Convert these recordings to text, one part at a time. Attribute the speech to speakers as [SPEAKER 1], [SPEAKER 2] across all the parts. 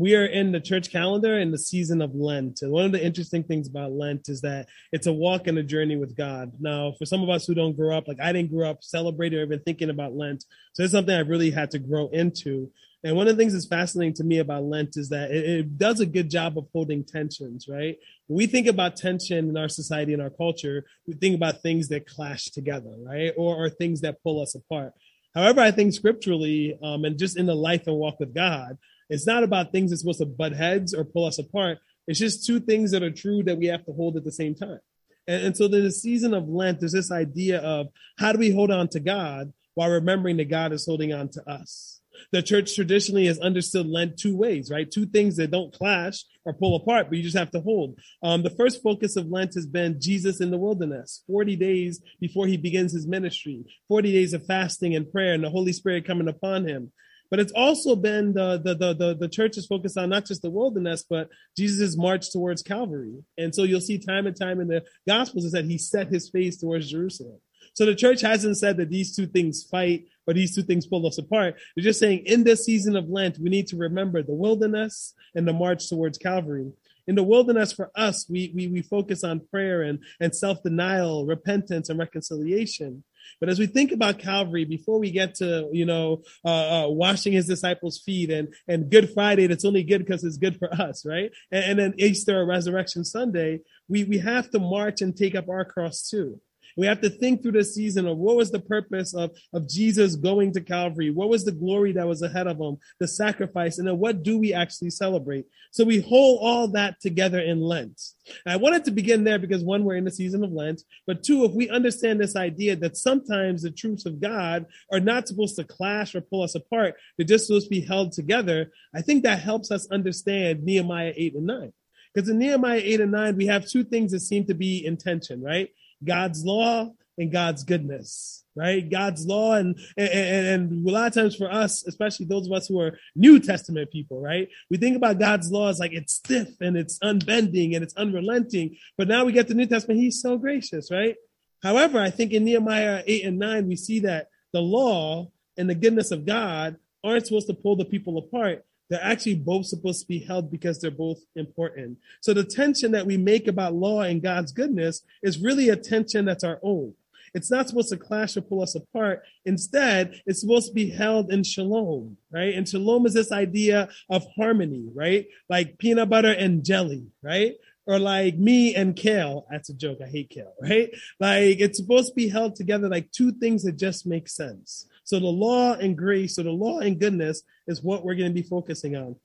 [SPEAKER 1] We are in the church calendar in the season of Lent. And one of the interesting things about Lent is that it's a walk and a journey with God. Now, for some of us who don't grow up, like I didn't grow up celebrating or even thinking about Lent. So it's something I really had to grow into. And one of the things that's fascinating to me about Lent is that it, it, does a good job of holding tensions, right? When we think about tension in our society and our culture, we think about things that clash together, right? Or, or things that pull us apart. However, I think scripturally um, and just in the life and walk with God, it's not about things that's supposed to butt heads or pull us apart. It's just two things that are true that we have to hold at the same time. And, and so in the season of Lent, there's this idea of how do we hold on to God while remembering that God is holding on to us the church traditionally has understood Lent two ways, right? Two things that don't clash or pull apart, but you just have to hold. Um, the first focus of Lent has been Jesus in the wilderness, 40 days before he begins his ministry, 40 days of fasting and prayer and the Holy Spirit coming upon him. But it's also been the, the, the, the, the church is focused on not just the wilderness, but Jesus' march towards Calvary. And so you'll see time and time in the Gospels is that he set his face towards Jerusalem. So the church hasn't said that these two things fight or these two things pull us apart. They're just saying in this season of Lent, we need to remember the wilderness and the march towards Calvary. In the wilderness for us, we, we, we focus on prayer and, and self-denial, repentance and reconciliation. But as we think about Calvary, before we get to, you know, uh, uh, washing his disciples' feet and, and Good Friday, that's only good because it's good for us, right? And, and then Easter or Resurrection Sunday, we, we have to march and take up our cross too. We have to think through the season of what was the purpose of, of Jesus going to Calvary? What was the glory that was ahead of him? The sacrifice. And then what do we actually celebrate? So we hold all that together in Lent. I wanted to begin there because one, we're in the season of Lent, but two, if we understand this idea that sometimes the truths of God are not supposed to clash or pull us apart, they're just supposed to be held together. I think that helps us understand Nehemiah 8 and 9. Because in Nehemiah 8 and 9, we have two things that seem to be in tension, right? God's law and God's goodness, right? God's law and, and, and a lot of times for us, especially those of us who are New Testament people, right? We think about God's law as like it's stiff and it's unbending and it's unrelenting. But now we get the New Testament, he's so gracious, right? However, I think in Nehemiah 8 and 9, we see that the law and the goodness of God aren't supposed to pull the people apart. They're actually both supposed to be held because they're both important. So the tension that we make about law and God's goodness is really a tension that's our own. It's not supposed to clash or pull us apart. Instead, it's supposed to be held in shalom, right? And shalom is this idea of harmony, right? Like peanut butter and jelly, right? Or like me and kale. That's a joke. I hate kale, right? Like it's supposed to be held together like two things that just make sense. So the law and grace, so the law and goodness is what we're going to be focusing on.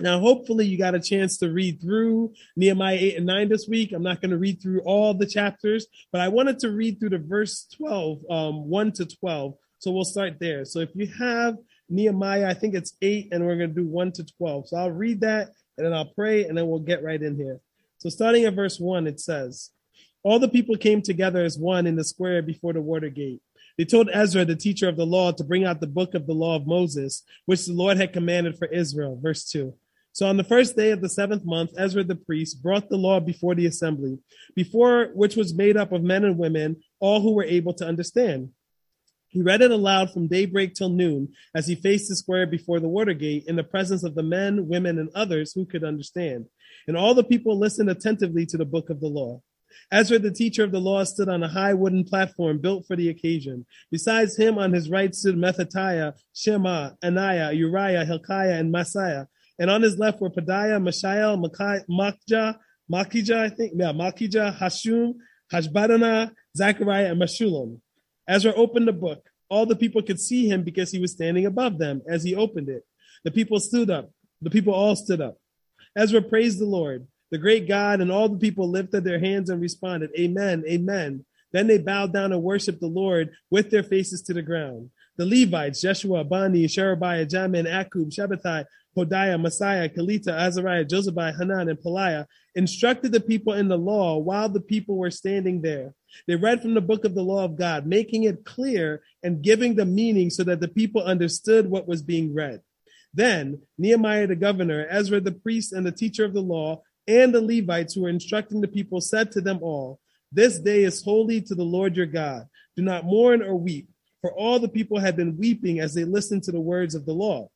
[SPEAKER 1] Now, hopefully you got a chance to read through Nehemiah 8 and 9 this week. I'm not going to read through all the chapters, but I wanted to read through the verse 12, um, 1 to 12. So we'll start there. So if you have Nehemiah, I think it's 8, and we're going to do 1 to 12. So I'll read that, and then I'll pray, and then we'll get right in here. So starting at verse 1, it says, All the people came together as one in the square before the water gate. They told Ezra, the teacher of the law, to bring out the book of the law of Moses, which the Lord had commanded for Israel. Verse 2. So on the first day of the seventh month, Ezra the priest brought the law before the assembly, before which was made up of men and women, all who were able to understand. He read it aloud from daybreak till noon as he faced the square before the water gate in the presence of the men, women, and others who could understand. And all the people listened attentively to the book of the law. Ezra, the teacher of the law, stood on a high wooden platform built for the occasion. Besides him, on his right stood Mattithiah, Shema, Ananiah, Uriah, Hilkiah, and Maaseiah. And on his left were Pedaiah, Mishael, Malkijah, Malkijah, I think, yeah, Malkijah, Hashum, Hashbaddanah, Zechariah, and Meshullam. Ezra opened the book. All the people could see him because he was standing above them as he opened it. The people stood up. The people all stood up. Ezra praised the Lord the great God, and all the people lifted their hands and responded, Amen, Amen. Then they bowed down and worshiped the Lord with their faces to the ground. The Levites, Jeshua, Bani, Sherebiah, Jamin, Akkub, Shabbethai, Hodiah, Maaseiah, Kelita, Azariah, Josephiah, Hanan, and Pelaiah instructed the people in the law while the people were standing there. They read from the book of the law of God, making it clear and giving the meaning so that the people understood what was being read. Then Nehemiah the governor, Ezra the priest, and the teacher of the law and the Levites who were instructing the people said to them all, This day is holy to the Lord your God. Do not mourn or weep, for all the people had been weeping as they listened to the words of the law.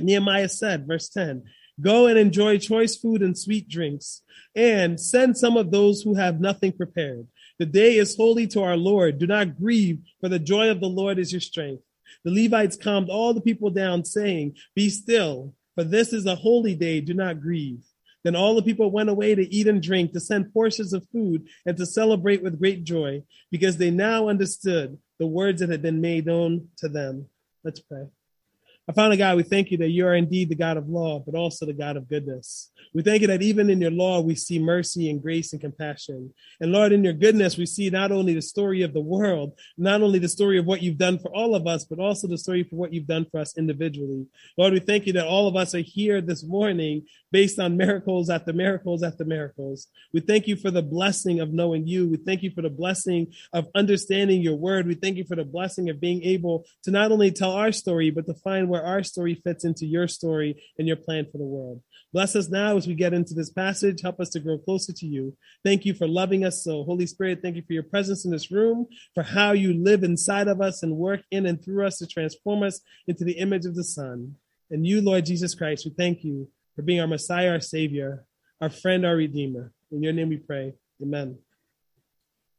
[SPEAKER 1] Nehemiah said, verse 10, Go and enjoy choice food and sweet drinks, and send some of those who have nothing prepared. The day is holy to our Lord. Do not grieve, for the joy of the Lord is your strength. The Levites calmed all the people down, saying, Be still, for this is a holy day. Do not grieve. Then all the people went away to eat and drink, to send portions of food, and to celebrate with great joy, because they now understood the words that had been made known to them. Let's pray. Our Father God, we thank you that you are indeed the God of law, but also the God of goodness. We thank you that even in your law, we see mercy and grace and compassion. And Lord, in your goodness, we see not only the story of the world, not only the story of what you've done for all of us, but also the story for what you've done for us individually. Lord, we thank you that all of us are here this morning based on miracles after miracles after miracles. We thank you for the blessing of knowing you. We thank you for the blessing of understanding your word. We thank you for the blessing of being able to not only tell our story, but to find where our story fits into your story and your plan for the world. Bless us now as we get into this passage. Help us to grow closer to you. Thank you for loving us so. Holy Spirit, thank you for your presence in this room, for how you live inside of us and work in and through us to transform us into the image of the Son. And you, Lord Jesus Christ, we thank you for being our Messiah, our Savior, our friend, our Redeemer. In your name we pray. Amen.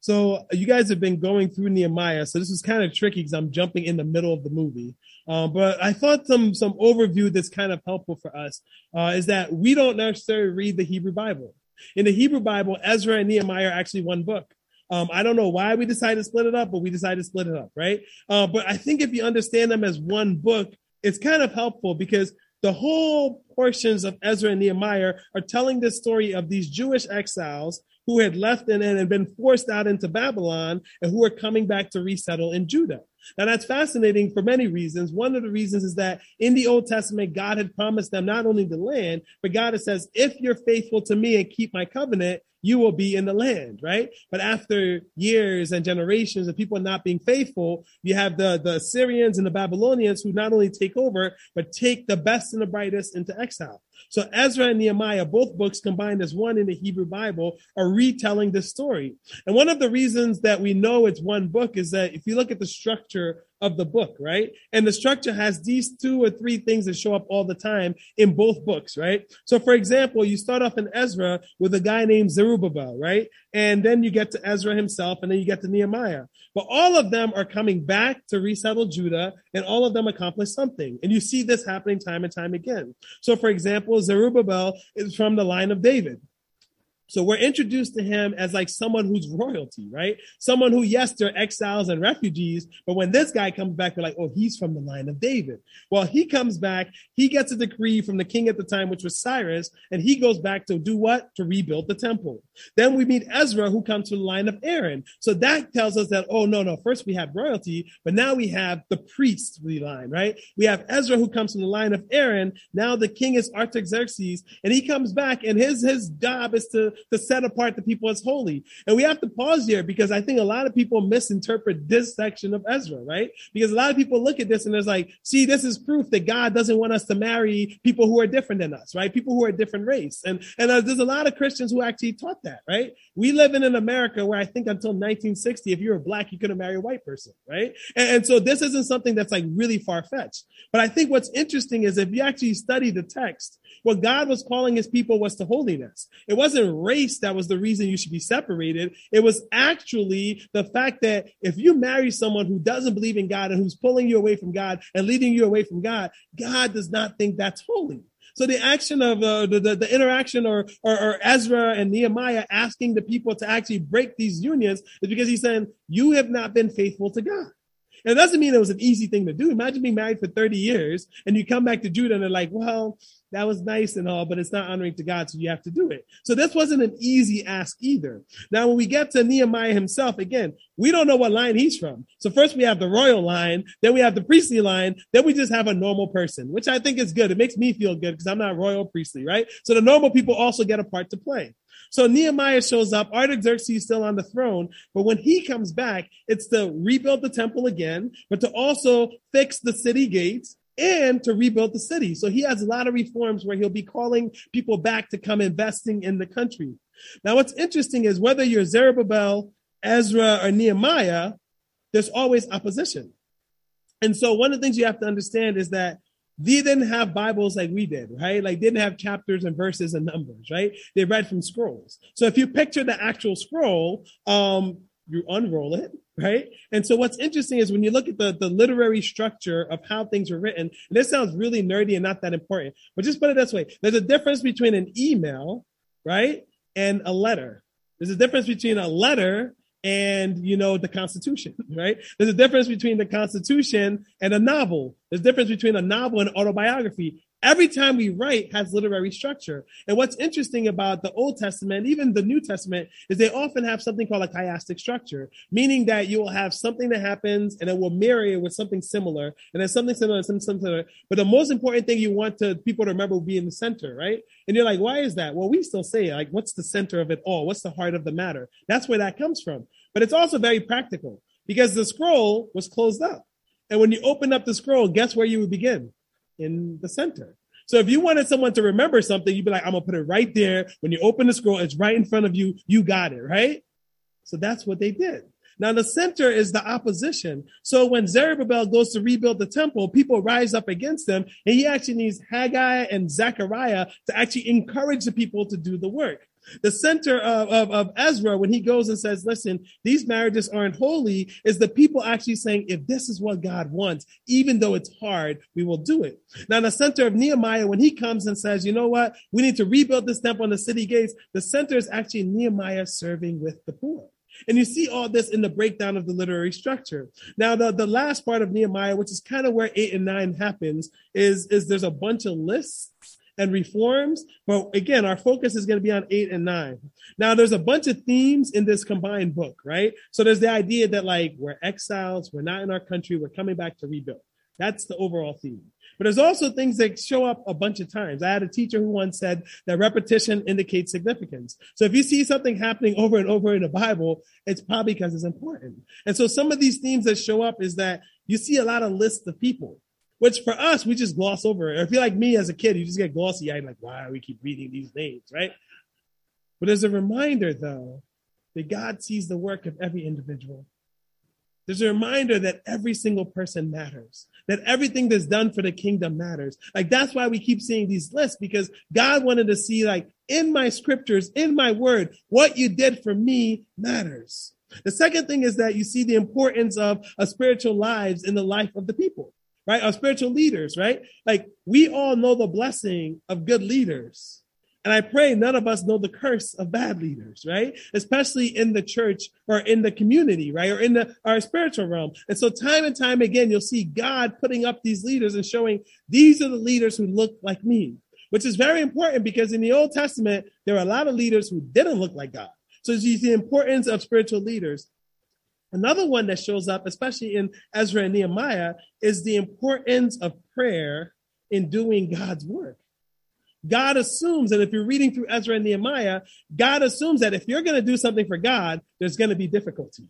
[SPEAKER 1] So you guys have been going through Nehemiah, so this is kind of tricky because I'm jumping in the middle of the movie. Uh, but I thought some some overview that's kind of helpful for us uh, is that we don't necessarily read the Hebrew Bible. In the Hebrew Bible, Ezra and Nehemiah are actually one book. Um, I don't know why we decided to split it up, but we decided to split it up, right? Uh, but I think if you understand them as one book, it's kind of helpful because the whole portions of Ezra and Nehemiah are telling the story of these Jewish exiles who had left and, had been forced out into Babylon and who are coming back to resettle in Judah. Now that's fascinating for many reasons. One of the reasons is that in the Old Testament, God had promised them not only the land, but God says, if you're faithful to me and keep my covenant, you will be in the land, right? But after years and generations of people not being faithful, you have the, the Assyrians and the Babylonians who not only take over, but take the best and the brightest into exile. So Ezra and Nehemiah, both books combined as one in the Hebrew Bible, are retelling this story. And one of the reasons that we know it's one book is that if you look at the structure of the book, right? And the structure has these two or three things that show up all the time in both books, right? So for example, you start off in Ezra with a guy named Zerubbabel, right? And then you get to Ezra himself and then you get to Nehemiah. But all of them are coming back to resettle Judah and all of them accomplish something. And you see this happening time and time again. So for example, Zerubbabel is from the line of David. So we're introduced to him as like someone who's royalty, right? Someone who, yes, they're exiles and refugees, but when this guy comes back, they're like, oh, he's from the line of David. Well, he comes back, he gets a decree from the king at the time, which was Cyrus, and he goes back to do what? To rebuild the temple. Then we meet Ezra, who comes from the line of Aaron. So that tells us that, oh, no, no, first we have royalty, but now we have the priestly line, right? We have Ezra, who comes from the line of Aaron. Now the king is Artaxerxes, and he comes back, and his, his job is to to set apart the people as holy. And we have to pause here because I think a lot of people misinterpret this section of Ezra, right? Because a lot of people look at this and there's like, see, this is proof that God doesn't want us to marry people who are different than us, right? People who are a different race. And, and uh, there's a lot of Christians who actually taught that, right? We live in an America where I think until 1960, if you were black, you couldn't marry a white person, right? And, and so this isn't something that's like really far fetched. But I think what's interesting is if you actually study the text, what God was calling his people was to holiness. It wasn't race that was the reason you should be separated. It was actually the fact that if you marry someone who doesn't believe in God and who's pulling you away from God and leading you away from God, God does not think that's holy. So the action of uh, the, the, the interaction or, or, or Ezra and Nehemiah asking the people to actually break these unions is because he's saying, you have not been faithful to God. It doesn't mean it was an easy thing to do. Imagine being married for 30 years and you come back to Judah and they're like, well, that was nice and all, but it's not honoring to God, so you have to do it. So this wasn't an easy ask either. Now, when we get to Nehemiah himself, again, we don't know what line he's from. So first we have the royal line, then we have the priestly line, then we just have a normal person, which I think is good. It makes me feel good because I'm not royal priestly, right? So the normal people also get a part to play. So Nehemiah shows up, Artaxerxes is still on the throne, but when he comes back, it's to rebuild the temple again, but to also fix the city gates and to rebuild the city. So he has a lot of reforms where he'll be calling people back to come investing in the country. Now, what's interesting is whether you're Zerubbabel, Ezra, or Nehemiah, there's always opposition. And so one of the things you have to understand is that they didn't have Bibles like we did, right? Like didn't have chapters and verses and numbers, right? They read from scrolls. So if you picture the actual scroll, um, you unroll it, right? And so what's interesting is when you look at the, the literary structure of how things were written, this sounds really nerdy and not that important, but just put it this way. There's a difference between an email, right? And a letter. There's a difference between a letter and you know the constitution right? There's a difference between the constitution and a novel. There's a difference between a novel and autobiography every time we write has literary structure. And what's interesting about the old testament even the new testament is they often have something called a chiastic structure meaning that you will have something that happens and it will marry it with something similar and then something similar something similar. But the most important thing you want to people to remember will be in the center right? And you're like why is that? Well we still say like what's the center of it all? What's the heart of the matter? That's where that comes from. But it's also very practical because the scroll was closed up. And when you open up the scroll, guess where you would begin? In the center. So if you wanted someone to remember something, you'd be like, I'm gonna put it right there. When you open the scroll, it's right in front of you. You got it, right? So that's what they did. Now the center is the opposition. So when Zerubbabel goes to rebuild the temple, people rise up against him and he actually needs Haggai and Zechariah to actually encourage the people to do the work. The center of, of, of, Ezra, when he goes and says, listen, these marriages aren't holy, is the people actually saying, if this is what God wants, even though it's hard, we will do it. Now, in the center of Nehemiah, when he comes and says, you know what, we need to rebuild this temple on the city gates, the center is actually Nehemiah serving with the poor. And you see all this in the breakdown of the literary structure. Now, the, the last part of Nehemiah, which is kind of where eight and nine happens, is, is there's a bunch of lists and reforms. But again, our focus is going to be on eight and nine. Now, there's a bunch of themes in this combined book, right? So there's the idea that like we're exiles, we're not in our country, we're coming back to rebuild. That's the overall theme. But there's also things that show up a bunch of times. I had a teacher who once said that repetition indicates significance. So if you see something happening over and over in the Bible, it's probably because it's important. And so some of these themes that show up is that you see a lot of lists of people which for us, we just gloss over it. If you're like me as a kid, you just get glossy eyed, like, why we keep reading these names, right? But as a reminder, though, that God sees the work of every individual. There's a reminder that every single person matters, that everything that's done for the kingdom matters. Like that's why we keep seeing these lists because God wanted to see, like, in my scriptures, in my word, what you did for me matters. The second thing is that you see the importance of a spiritual lives in the life of the people right? Our spiritual leaders, right? Like we all know the blessing of good leaders. And I pray none of us know the curse of bad leaders, right? Especially in the church or in the community, right? Or in the, our spiritual realm. And so time and time again, you'll see God putting up these leaders and showing these are the leaders who look like me, which is very important because in the Old Testament, there are a lot of leaders who didn't look like God. So you see the importance of spiritual leaders. Another one that shows up, especially in Ezra and Nehemiah, is the importance of prayer in doing God's work. God assumes that if you're reading through Ezra and Nehemiah, God assumes that if you're going to do something for God, there's going to be difficulty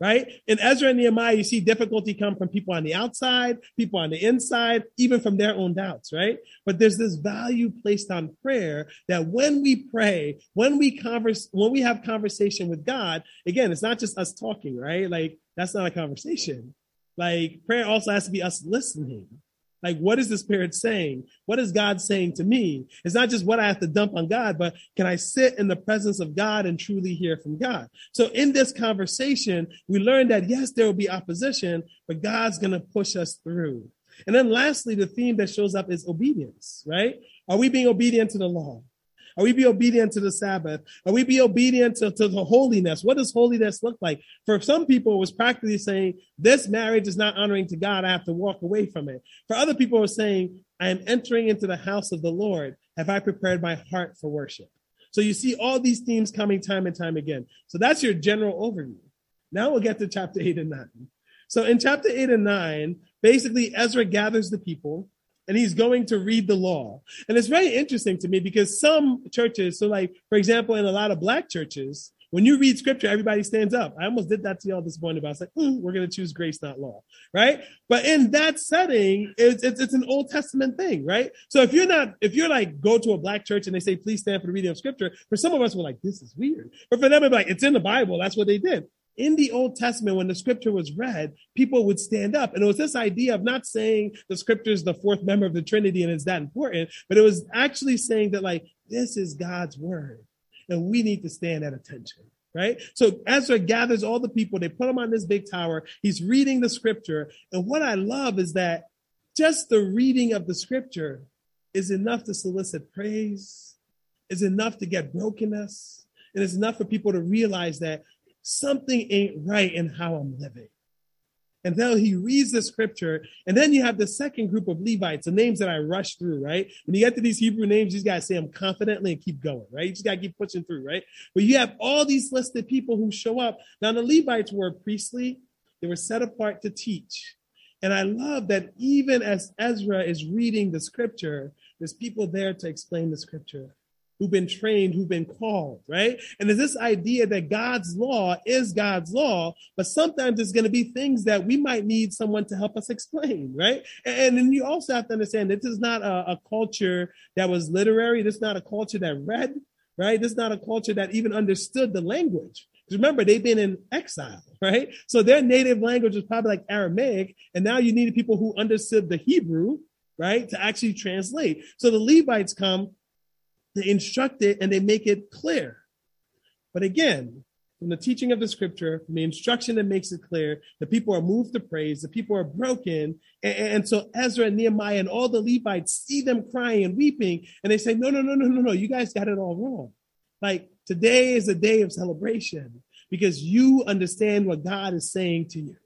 [SPEAKER 1] right? In Ezra and Nehemiah, you see difficulty come from people on the outside, people on the inside, even from their own doubts, right? But there's this value placed on prayer that when we pray, when we converse, when we have conversation with God, again, it's not just us talking, right? Like that's not a conversation. Like prayer also has to be us listening. Like, what is the Spirit saying? What is God saying to me? It's not just what I have to dump on God, but can I sit in the presence of God and truly hear from God? So in this conversation, we learn that yes, there will be opposition, but God's going to push us through. And then lastly, the theme that shows up is obedience, right? Are we being obedient to the law? Are we be obedient to the Sabbath? Are we be obedient to, to the holiness? What does holiness look like? For some people, it was practically saying, this marriage is not honoring to God. I have to walk away from it. For other people, it was saying, I am entering into the house of the Lord. Have I prepared my heart for worship? So you see all these themes coming time and time again. So that's your general overview. Now we'll get to chapter eight and nine. So in chapter eight and nine, basically Ezra gathers the people and he's going to read the law. And it's very interesting to me because some churches, so like, for example, in a lot of black churches, when you read scripture, everybody stands up. I almost did that to y'all this morning, but I was like, mm, we're going to choose grace, not law, right? But in that setting, it's, it's, it's, an Old Testament thing, right? So if you're not, if you're like, go to a black church and they say, please stand for the reading of scripture, for some of us, we're like, this is weird. But for them, it's like, it's in the Bible. That's what they did. In the Old Testament, when the scripture was read, people would stand up. And it was this idea of not saying the scripture is the fourth member of the Trinity and it's that important, but it was actually saying that, like, this is God's word and we need to stand at attention. Right. So Ezra gathers all the people, they put him on this big tower. He's reading the scripture. And what I love is that just the reading of the scripture is enough to solicit praise, is enough to get brokenness, and it's enough for people to realize that something ain't right in how I'm living. And then he reads the scripture. And then you have the second group of Levites, the names that I rushed through, right? When you get to these Hebrew names, you just got to say them confidently and keep going, right? You just got to keep pushing through, right? But you have all these listed people who show up. Now, the Levites were priestly, they were set apart to teach. And I love that even as Ezra is reading the scripture, there's people there to explain the scripture who've been trained, who've been called, right? And there's this idea that God's law is God's law, but sometimes there's going to be things that we might need someone to help us explain, right? And then you also have to understand this is not a, a culture that was literary. This is not a culture that read, right? This is not a culture that even understood the language. Remember, they've been in exile, right? So their native language was probably like Aramaic, and now you needed people who understood the Hebrew, right, to actually translate. So the Levites come they instruct it and they make it clear. But again, from the teaching of the scripture, from the instruction that makes it clear, the people are moved to praise, the people are broken. And, and, so Ezra and Nehemiah and all the Levites see them crying and weeping, and they say, No, no, no, no, no, no, you guys got it all wrong. Like today is a day of celebration because you understand what God is saying to you.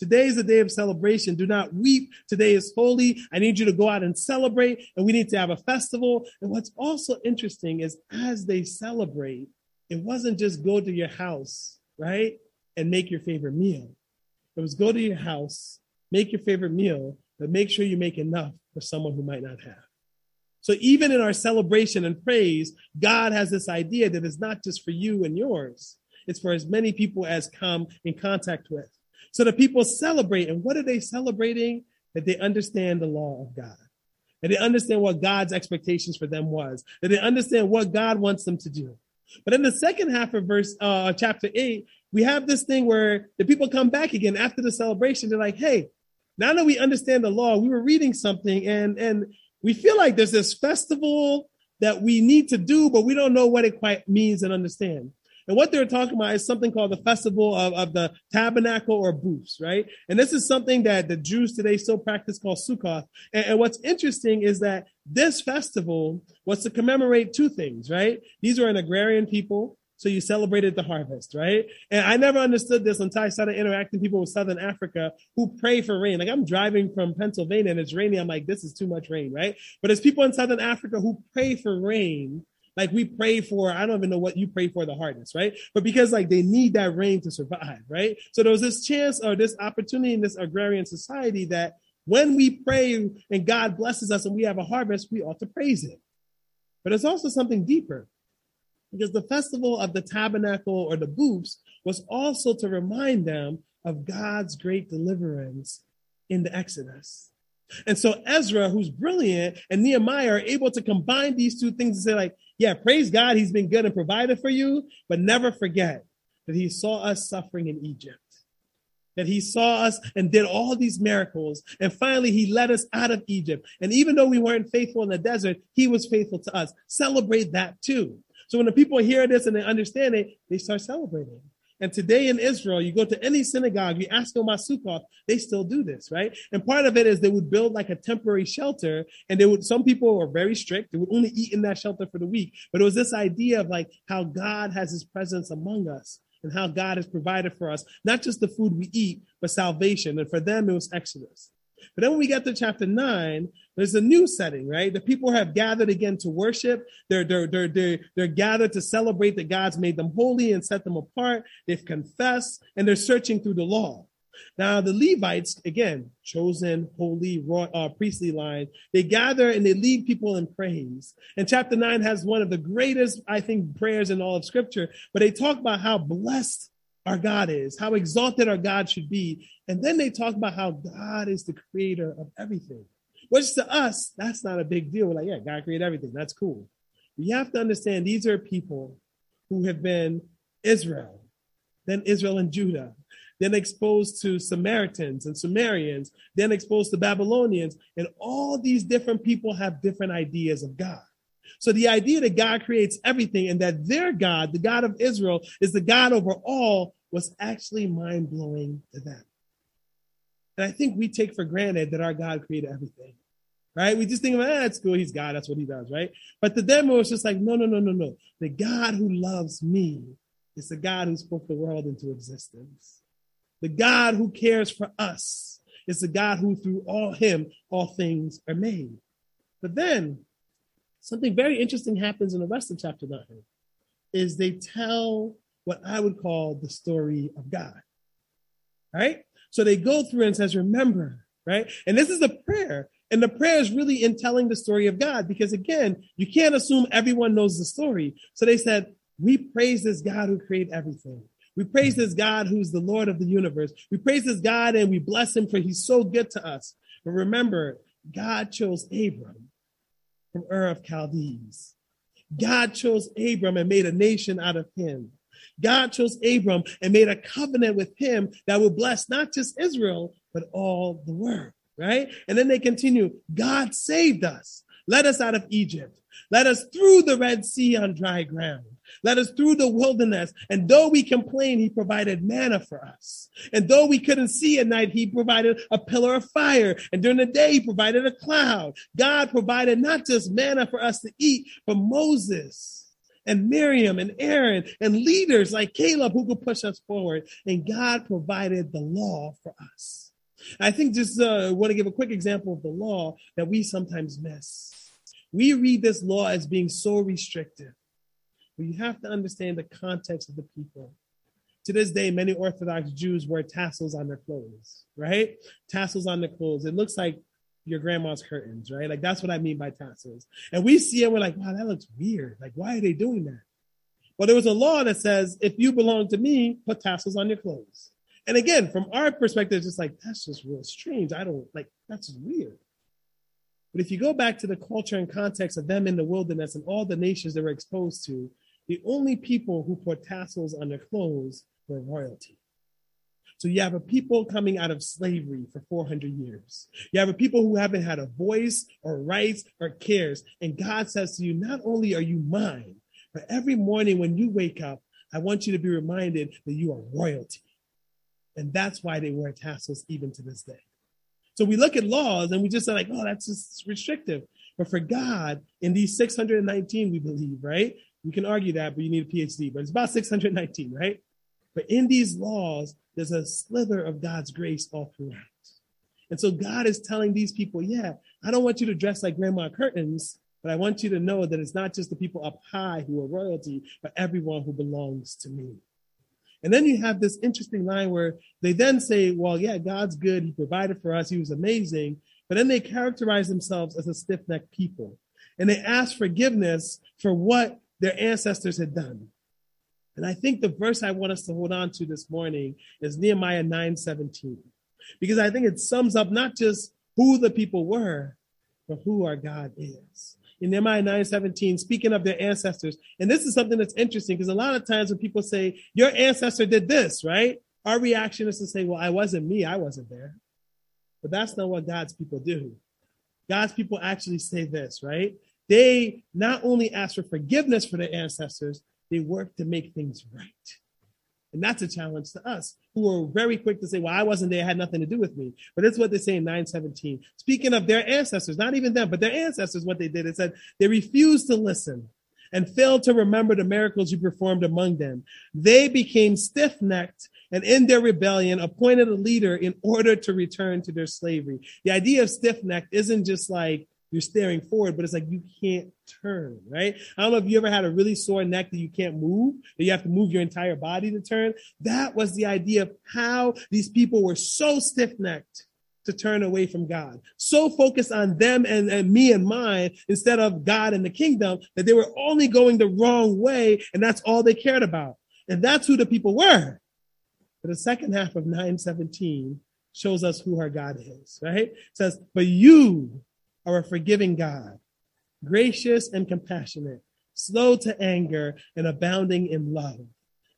[SPEAKER 1] Today is a day of celebration. Do not weep. Today is holy. I need you to go out and celebrate, and we need to have a festival. And what's also interesting is as they celebrate, it wasn't just go to your house, right, and make your favorite meal. It was go to your house, make your favorite meal, but make sure you make enough for someone who might not have. So even in our celebration and praise, God has this idea that it's not just for you and yours. It's for as many people as come in contact with. So the people celebrate. And what are they celebrating? That they understand the law of God. And they understand what God's expectations for them was. That they understand what God wants them to do. But in the second half of verse uh, chapter eight, we have this thing where the people come back again after the celebration. They're like, "Hey, now that we understand the law, we were reading something, and and we feel like there's this festival that we need to do, but we don't know what it quite means and understand." And what they're talking about is something called the festival of, of the tabernacle or booths, right? And this is something that the Jews today still practice called Sukkot. And, and what's interesting is that this festival was to commemorate two things, right? These were an agrarian people. So you celebrated the harvest, right? And I never understood this until I started interacting people with Southern Africa who pray for rain. Like I'm driving from Pennsylvania and it's raining. I'm like, this is too much rain, right? But there's people in Southern Africa who pray for rain like we pray for, I don't even know what you pray for the hardest, right? But because like they need that rain to survive, right? So there was this chance or this opportunity in this agrarian society that when we pray and God blesses us and we have a harvest, we ought to praise Him. But it's also something deeper because the festival of the tabernacle or the booths was also to remind them of God's great deliverance in the Exodus. And so Ezra, who's brilliant, and Nehemiah are able to combine these two things and say, like, yeah, praise God, he's been good and provided for you, but never forget that he saw us suffering in Egypt. That he saw us and did all these miracles. And finally, he led us out of Egypt. And even though we weren't faithful in the desert, he was faithful to us. Celebrate that too. So when the people hear this and they understand it, they start celebrating. And today in Israel, you go to any synagogue, you ask them about Sukkot, they still do this, right? And part of it is they would build like a temporary shelter, and they would. Some people were very strict; they would only eat in that shelter for the week. But it was this idea of like how God has His presence among us, and how God has provided for us not just the food we eat, but salvation. And for them, it was Exodus. But then when we get to chapter nine, there's a new setting, right? The people have gathered again to worship. They're, they're, they're, they're, they're gathered to celebrate that God's made them holy and set them apart. They've confessed and they're searching through the law. Now, the Levites, again, chosen, holy, uh, priestly line, they gather and they lead people in praise. And chapter nine has one of the greatest, I think, prayers in all of scripture, but they talk about how blessed our God is, how exalted our God should be. And then they talk about how God is the creator of everything, which to us, that's not a big deal. We're like, yeah, God created everything. That's cool. You have to understand these are people who have been Israel then Israel and Judah, then exposed to Samaritans and Sumerians, then exposed to Babylonians. And all these different people have different ideas of God. So the idea that God creates everything and that their God, the God of Israel, is the God over all was actually mind blowing to them. And I think we take for granted that our God created everything, right? We just think, eh, that's cool. He's God. That's what he does, right? But to them, it was just like, no, no, no, no, no. The God who loves me is the God who spoke the world into existence. The God who cares for us is the God who through all him, all things are made. But then something very interesting happens in the rest of chapter 9 is they tell what I would call the story of God. Right? So they go through and says, remember, right? And this is a prayer. And the prayer is really in telling the story of God because again, you can't assume everyone knows the story. So they said, we praise this God who created everything. We praise this God who's the Lord of the universe. We praise this God and we bless him for he's so good to us. But remember, God chose Abram from Ur of Chaldees. God chose Abram and made a nation out of him. God chose Abram and made a covenant with him that would bless not just Israel, but all the world, right? And then they continue, God saved us, led us out of Egypt, led us through the Red Sea on dry ground, led us through the wilderness. And though we complain, he provided manna for us. And though we couldn't see at night, he provided a pillar of fire. And during the day, he provided a cloud. God provided not just manna for us to eat, but Moses and Miriam and Aaron and leaders like Caleb who could push us forward. And God provided the law for us. I think just uh, want to give a quick example of the law that we sometimes miss. We read this law as being so restrictive. But you have to understand the context of the people. To this day, many Orthodox Jews wear tassels on their clothes, right? Tassels on their clothes. It looks like your grandma's curtains, right? Like that's what I mean by tassels. And we see it, we're like, wow, that looks weird. Like, why are they doing that? Well, there was a law that says if you belong to me, put tassels on your clothes. And again, from our perspective, it's just like, that's just real strange. I don't like, that's weird. But if you go back to the culture and context of them in the wilderness and all the nations they were exposed to, the only people who put tassels on their clothes were royalty. So you have a people coming out of slavery for 400 years. You have a people who haven't had a voice or rights or cares. And God says to you, not only are you mine, but every morning when you wake up, I want you to be reminded that you are royalty. And that's why they wear tassels even to this day. So we look at laws and we just say like, oh, that's just restrictive. But for God, in these 619, we believe, right? We can argue that, but you need a PhD, but it's about 619, right? But in these laws, there's a slither of God's grace all throughout. And so God is telling these people, yeah, I don't want you to dress like grandma curtains, but I want you to know that it's not just the people up high who are royalty, but everyone who belongs to me. And then you have this interesting line where they then say, well, yeah, God's good. He provided for us. He was amazing. But then they characterize themselves as a stiff necked people. And they ask forgiveness for what their ancestors had done. And I think the verse I want us to hold on to this morning is Nehemiah 9 17, because I think it sums up not just who the people were, but who our God is. In Nehemiah 9 17, speaking of their ancestors, and this is something that's interesting because a lot of times when people say, Your ancestor did this, right? Our reaction is to say, Well, I wasn't me, I wasn't there. But that's not what God's people do. God's people actually say this, right? They not only ask for forgiveness for their ancestors, they work to make things right. And that's a challenge to us who are very quick to say, well, I wasn't there, had nothing to do with me. But that's what they say in 917. Speaking of their ancestors, not even them, but their ancestors, what they did, it said they refused to listen and failed to remember the miracles you performed among them. They became stiff necked and in their rebellion appointed a leader in order to return to their slavery. The idea of stiff necked isn't just like, you're staring forward, but it's like you can't turn, right? I don't know if you ever had a really sore neck that you can't move, that you have to move your entire body to turn. That was the idea of how these people were so stiff necked to turn away from God, so focused on them and, and me and mine instead of God and the kingdom that they were only going the wrong way, and that's all they cared about. And that's who the people were. But the second half of 917 shows us who our God is, right? It says, but you are a forgiving God, gracious and compassionate, slow to anger and abounding in love,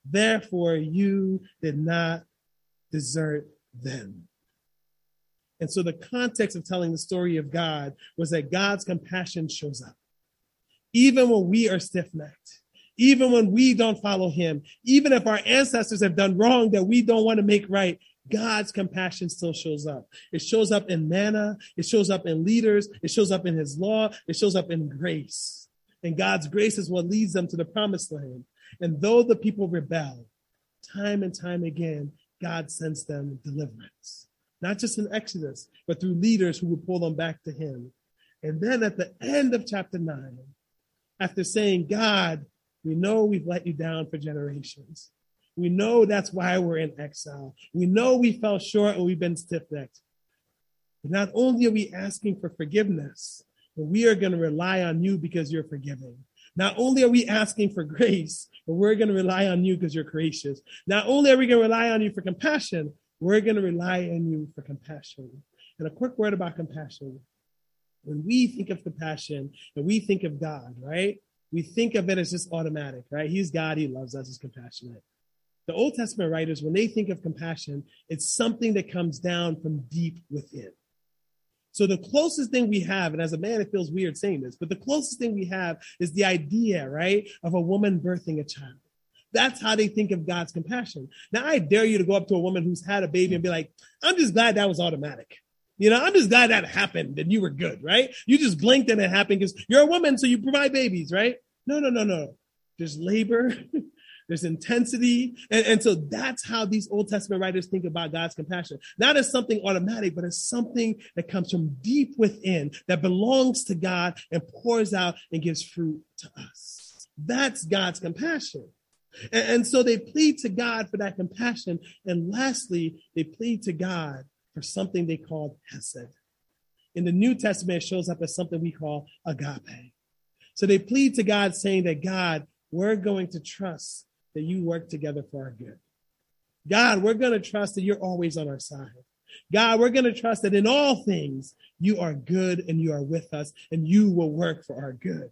[SPEAKER 1] Therefore, you did not desert them. And so the context of telling the story of God was that God's compassion shows up. Even when we are stiff necked, even when we don't follow him, even if our ancestors have done wrong that we don't want to make right, God's compassion still shows up. It shows up in manna. It shows up in leaders. It shows up in his law. It shows up in grace. And God's grace is what leads them to the promised land. And though the people rebel, time and time again, God sends them deliverance not just in Exodus, but through leaders who would pull them back to him. And then at the end of chapter nine, after saying, God, we know we've let you down for generations. We know that's why we're in exile. We know we fell short and we've been stiff necked. Not only are we asking for forgiveness, but we are going to rely on you because you're forgiving. Not only are we asking for grace, but we're going to rely on you because you're gracious. Not only are we going to rely on you for compassion, we're going to rely on you for compassion. And a quick word about compassion. When we think of compassion and we think of God, right? We think of it as just automatic, right? He's God, He loves us, He's compassionate. The Old Testament writers, when they think of compassion, it's something that comes down from deep within. So the closest thing we have, and as a man, it feels weird saying this, but the closest thing we have is the idea, right, of a woman birthing a child. That's how they think of God's compassion. Now, I dare you to go up to a woman who's had a baby and be like, I'm just glad that was automatic. You know, I'm just glad that happened and you were good, right? You just blinked and it happened because you're a woman, so you provide babies, right? No, no, no, no. There's labor, there's intensity. And, and so that's how these Old Testament writers think about God's compassion. Not as something automatic, but as something that comes from deep within, that belongs to God and pours out and gives fruit to us. That's God's compassion. And, and so they plead to God for that compassion. And lastly, they plead to God for something they call hesed. In the New Testament, it shows up as something we call agape. So they plead to God saying that God, we're going to trust that you work together for our good. God, we're going to trust that you're always on our side. God, we're going to trust that in all things you are good and you are with us and you will work for our good.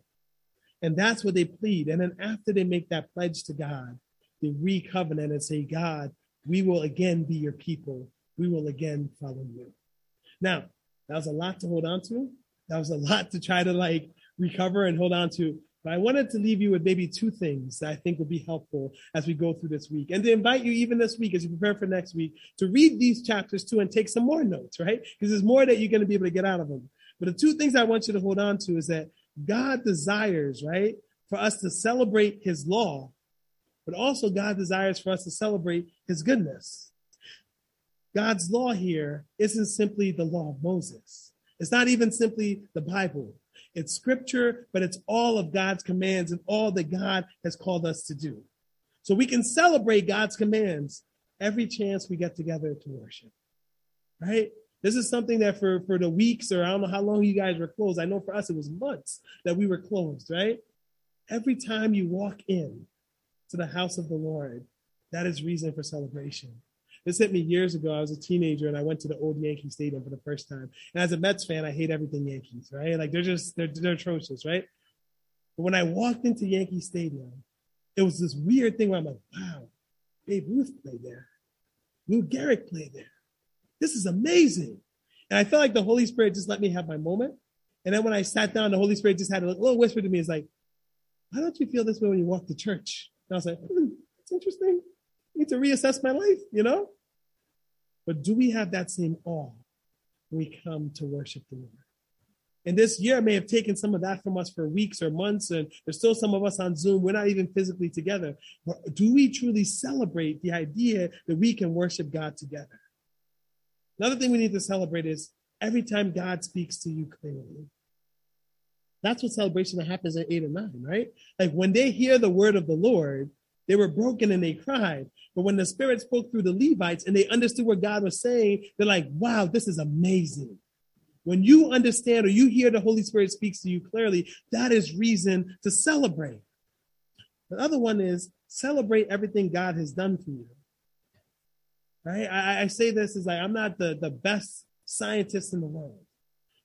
[SPEAKER 1] And that's what they plead. And then after they make that pledge to God, they recovenant and say, God, we will again be your people. We will again follow you. Now, that was a lot to hold on to. That was a lot to try to like recover and hold on to. But I wanted to leave you with maybe two things that I think will be helpful as we go through this week. And to invite you, even this week, as you prepare for next week, to read these chapters too and take some more notes, right? Because there's more that you're going to be able to get out of them. But the two things I want you to hold on to is that God desires, right, for us to celebrate his law, but also God desires for us to celebrate his goodness. God's law here isn't simply the law of Moses. It's not even simply the Bible. It's scripture, but it's all of God's commands and all that God has called us to do. So we can celebrate God's commands every chance we get together to worship, right? This is something that for, for the weeks or I don't know how long you guys were closed. I know for us it was months that we were closed, right? Every time you walk in to the house of the Lord, that is reason for celebration. This hit me years ago. I was a teenager and I went to the old Yankee Stadium for the first time. And as a Mets fan, I hate everything Yankees, right? Like they're just they're, they're atrocious, right? But when I walked into Yankee Stadium, it was this weird thing where I'm like, wow, Babe Ruth played there. Lou Gehrig played there. This is amazing. And I felt like the Holy Spirit just let me have my moment. And then when I sat down, the Holy Spirit just had a little whisper to me. It's like, why don't you feel this way when you walk to church? And I was like, hmm, it's interesting. Need to reassess my life, you know? But do we have that same awe when we come to worship the Lord? And this year may have taken some of that from us for weeks or months, and there's still some of us on Zoom. We're not even physically together. But do we truly celebrate the idea that we can worship God together? Another thing we need to celebrate is every time God speaks to you clearly. That's what celebration that happens at eight and nine, right? Like when they hear the word of the Lord, they were broken and they cried. But when the Spirit spoke through the Levites and they understood what God was saying, they're like, wow, this is amazing. When you understand or you hear the Holy Spirit speaks to you clearly, that is reason to celebrate. The other one is celebrate everything God has done for you right? I, I say this is like, I'm not the, the best scientist in the world.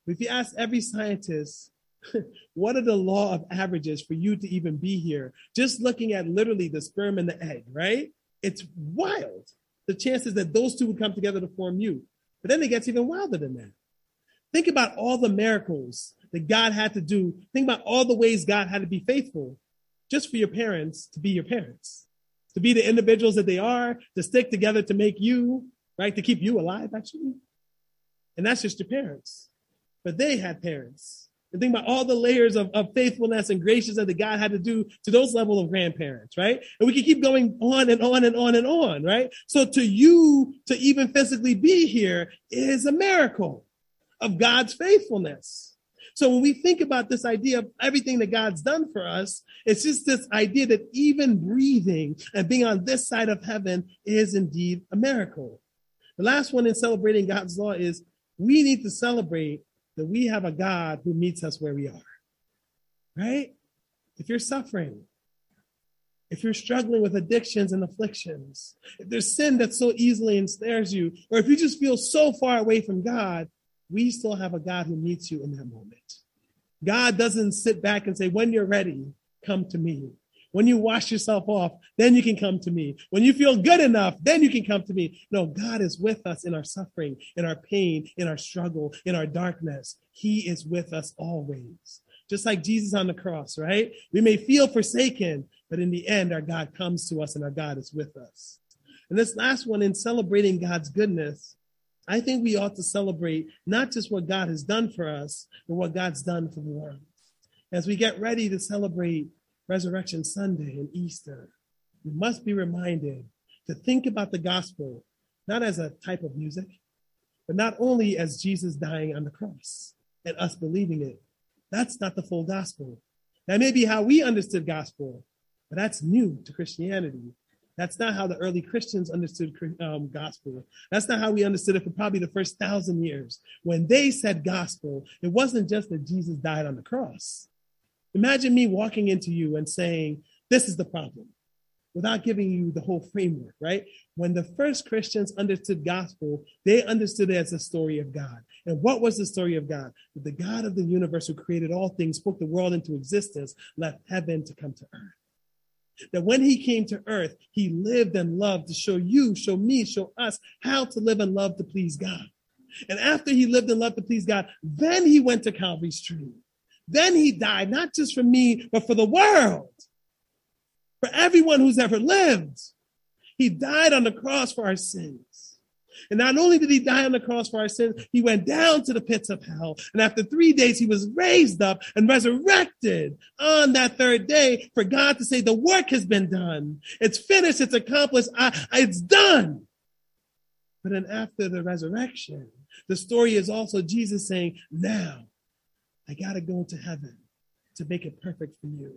[SPEAKER 1] But if you ask every scientist, what are the law of averages for you to even be here? Just looking at literally the sperm and the egg, right? It's wild. The chances that those two would come together to form you. But then it gets even wilder than that. Think about all the miracles that God had to do. Think about all the ways God had to be faithful just for your parents to be your parents, to be the individuals that they are, to stick together to make you, right? To keep you alive, actually. And that's just your parents. But they had parents. And think about all the layers of, of faithfulness and graciousness that God had to do to those level of grandparents, right? And we can keep going on and on and on and on, right? So to you to even physically be here is a miracle of God's faithfulness. So when we think about this idea of everything that God's done for us, it's just this idea that even breathing and being on this side of heaven is indeed a miracle. The last one in celebrating God's law is we need to celebrate that we have a God who meets us where we are. Right? If you're suffering, if you're struggling with addictions and afflictions, if there's sin that so easily ensnares you, or if you just feel so far away from God, we still have a God who meets you in that moment. God doesn't sit back and say, when you're ready, come to me. When you wash yourself off, then you can come to me. When you feel good enough, then you can come to me. No, God is with us in our suffering, in our pain, in our struggle, in our darkness. He is with us always. Just like Jesus on the cross, right? We may feel forsaken, but in the end, our God comes to us and our God is with us. And this last one in celebrating God's goodness, I think we ought to celebrate not just what God has done for us, but what God's done for the world. As we get ready to celebrate Resurrection Sunday and Easter, we must be reminded to think about the gospel not as a type of music, but not only as Jesus dying on the cross and us believing it. That's not the full gospel. That may be how we understood gospel, but that's new to Christianity. That's not how the early Christians understood um, gospel. That's not how we understood it for probably the first thousand years. When they said gospel, it wasn't just that Jesus died on the cross. Imagine me walking into you and saying, This is the problem, without giving you the whole framework, right? When the first Christians understood gospel, they understood it as a story of God. And what was the story of God? That the God of the universe who created all things, spoke the world into existence, left heaven to come to earth. That when he came to earth, he lived and loved to show you, show me, show us how to live and love to please God. And after he lived and loved to please God, then he went to Calvary's tree then he died, not just for me, but for the world, for everyone who's ever lived. He died on the cross for our sins. And not only did he die on the cross for our sins, he went down to the pits of hell. And after three days, he was raised up and resurrected on that third day for God to say, the work has been done. It's finished. It's accomplished. I, it's done. But then after the resurrection, the story is also Jesus saying, now I got to go to heaven to make it perfect for you.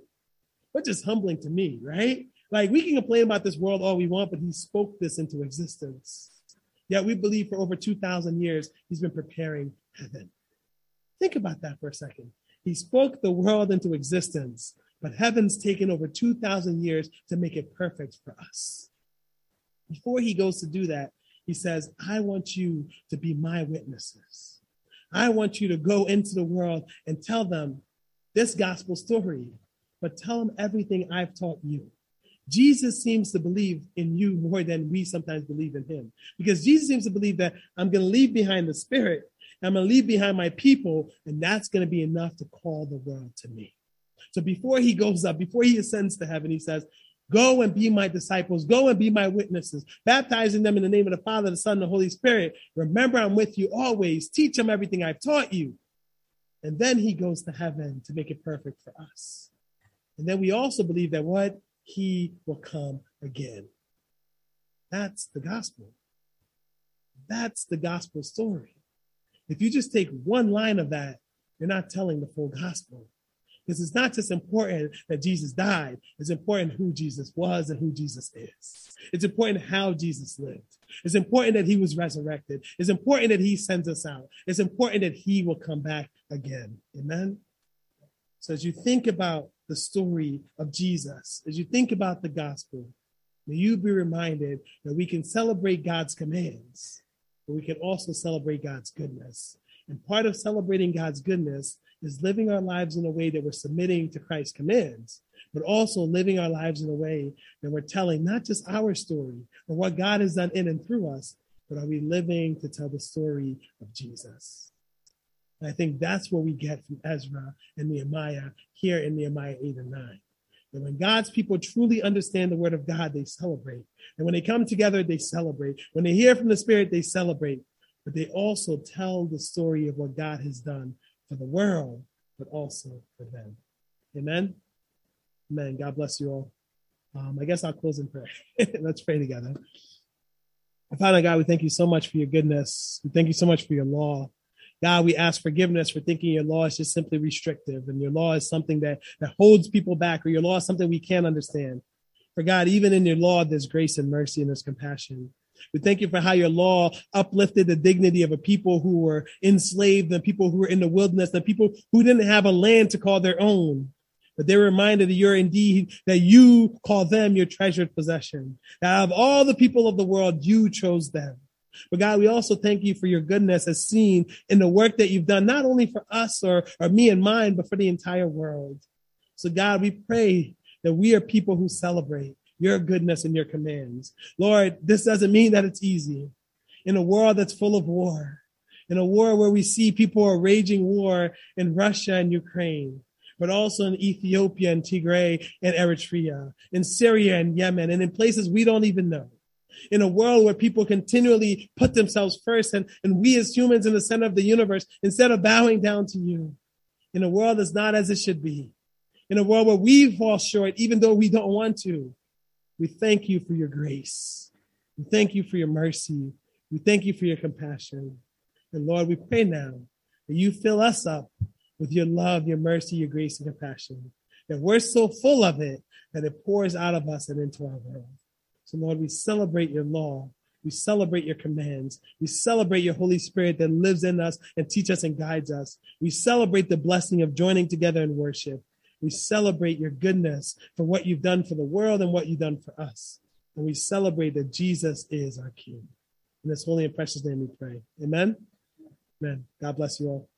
[SPEAKER 1] Which is humbling to me, right? Like we can complain about this world all we want, but he spoke this into existence. Yet we believe for over 2,000 years, he's been preparing heaven. Think about that for a second. He spoke the world into existence, but heaven's taken over 2,000 years to make it perfect for us. Before he goes to do that, he says, I want you to be my witnesses. I want you to go into the world and tell them this gospel story, but tell them everything I've taught you. Jesus seems to believe in you more than we sometimes believe in him because Jesus seems to believe that I'm going to leave behind the spirit. I'm going to leave behind my people, and that's going to be enough to call the world to me. So before he goes up, before he ascends to heaven, he says, Go and be my disciples. Go and be my witnesses, baptizing them in the name of the Father, the Son, and the Holy Spirit. Remember, I'm with you always. Teach them everything I've taught you. And then he goes to heaven to make it perfect for us. And then we also believe that what? He will come again. That's the gospel. That's the gospel story. If you just take one line of that, you're not telling the full gospel. Because it's not just important that Jesus died, it's important who Jesus was and who Jesus is. It's important how Jesus lived. It's important that he was resurrected. It's important that he sends us out. It's important that he will come back again. Amen. So as you think about the story of Jesus, as you think about the gospel, may you be reminded that we can celebrate God's commands, but we can also celebrate God's goodness And part of celebrating God's goodness is living our lives in a way that we're submitting to Christ's commands, but also living our lives in a way that we're telling not just our story or what God has done in and through us, but are we living to tell the story of Jesus? And I think that's what we get from Ezra and Nehemiah here in Nehemiah 8 and 9. And when God's people truly understand the word of God, they celebrate. And when they come together, they celebrate. When they hear from the Spirit, they celebrate. But they also tell the story of what God has done for the world, but also for them. Amen. Amen. God bless you all. Um, I guess I'll close in prayer. Let's pray together. Father God, we thank you so much for your goodness. We thank you so much for your law. God, we ask forgiveness for thinking your law is just simply restrictive and your law is something that, that holds people back or your law is something we can't understand. For God, even in your law, there's grace and mercy and there's compassion. We thank you for how your law uplifted the dignity of a people who were enslaved, the people who were in the wilderness, the people who didn't have a land to call their own. But they're reminded that you're indeed, that you call them your treasured possession. That out of all the people of the world, you chose them. But God, we also thank you for your goodness as seen in the work that you've done, not only for us or, or me and mine, but for the entire world. So God, we pray that we are people who celebrate your goodness and your commands. Lord, this doesn't mean that it's easy. In a world that's full of war, in a war where we see people are raging war in Russia and Ukraine, but also in Ethiopia and Tigray and Eritrea, in Syria and Yemen, and in places we don't even know in a world where people continually put themselves first and, and we as humans in the center of the universe instead of bowing down to you. In a world that's not as it should be. In a world where we fall short, even though we don't want to. We thank you for your grace. We thank you for your mercy. We thank you for your compassion. And Lord, we pray now that you fill us up with your love, your mercy, your grace, and compassion. That we're so full of it that it pours out of us and into our world. So, Lord, we celebrate your law. We celebrate your commands. We celebrate your Holy Spirit that lives in us and teaches us and guides us. We celebrate the blessing of joining together in worship. We celebrate your goodness for what you've done for the world and what you've done for us. And we celebrate that Jesus is our King. In this holy and precious name we pray. Amen. Amen. God bless you all.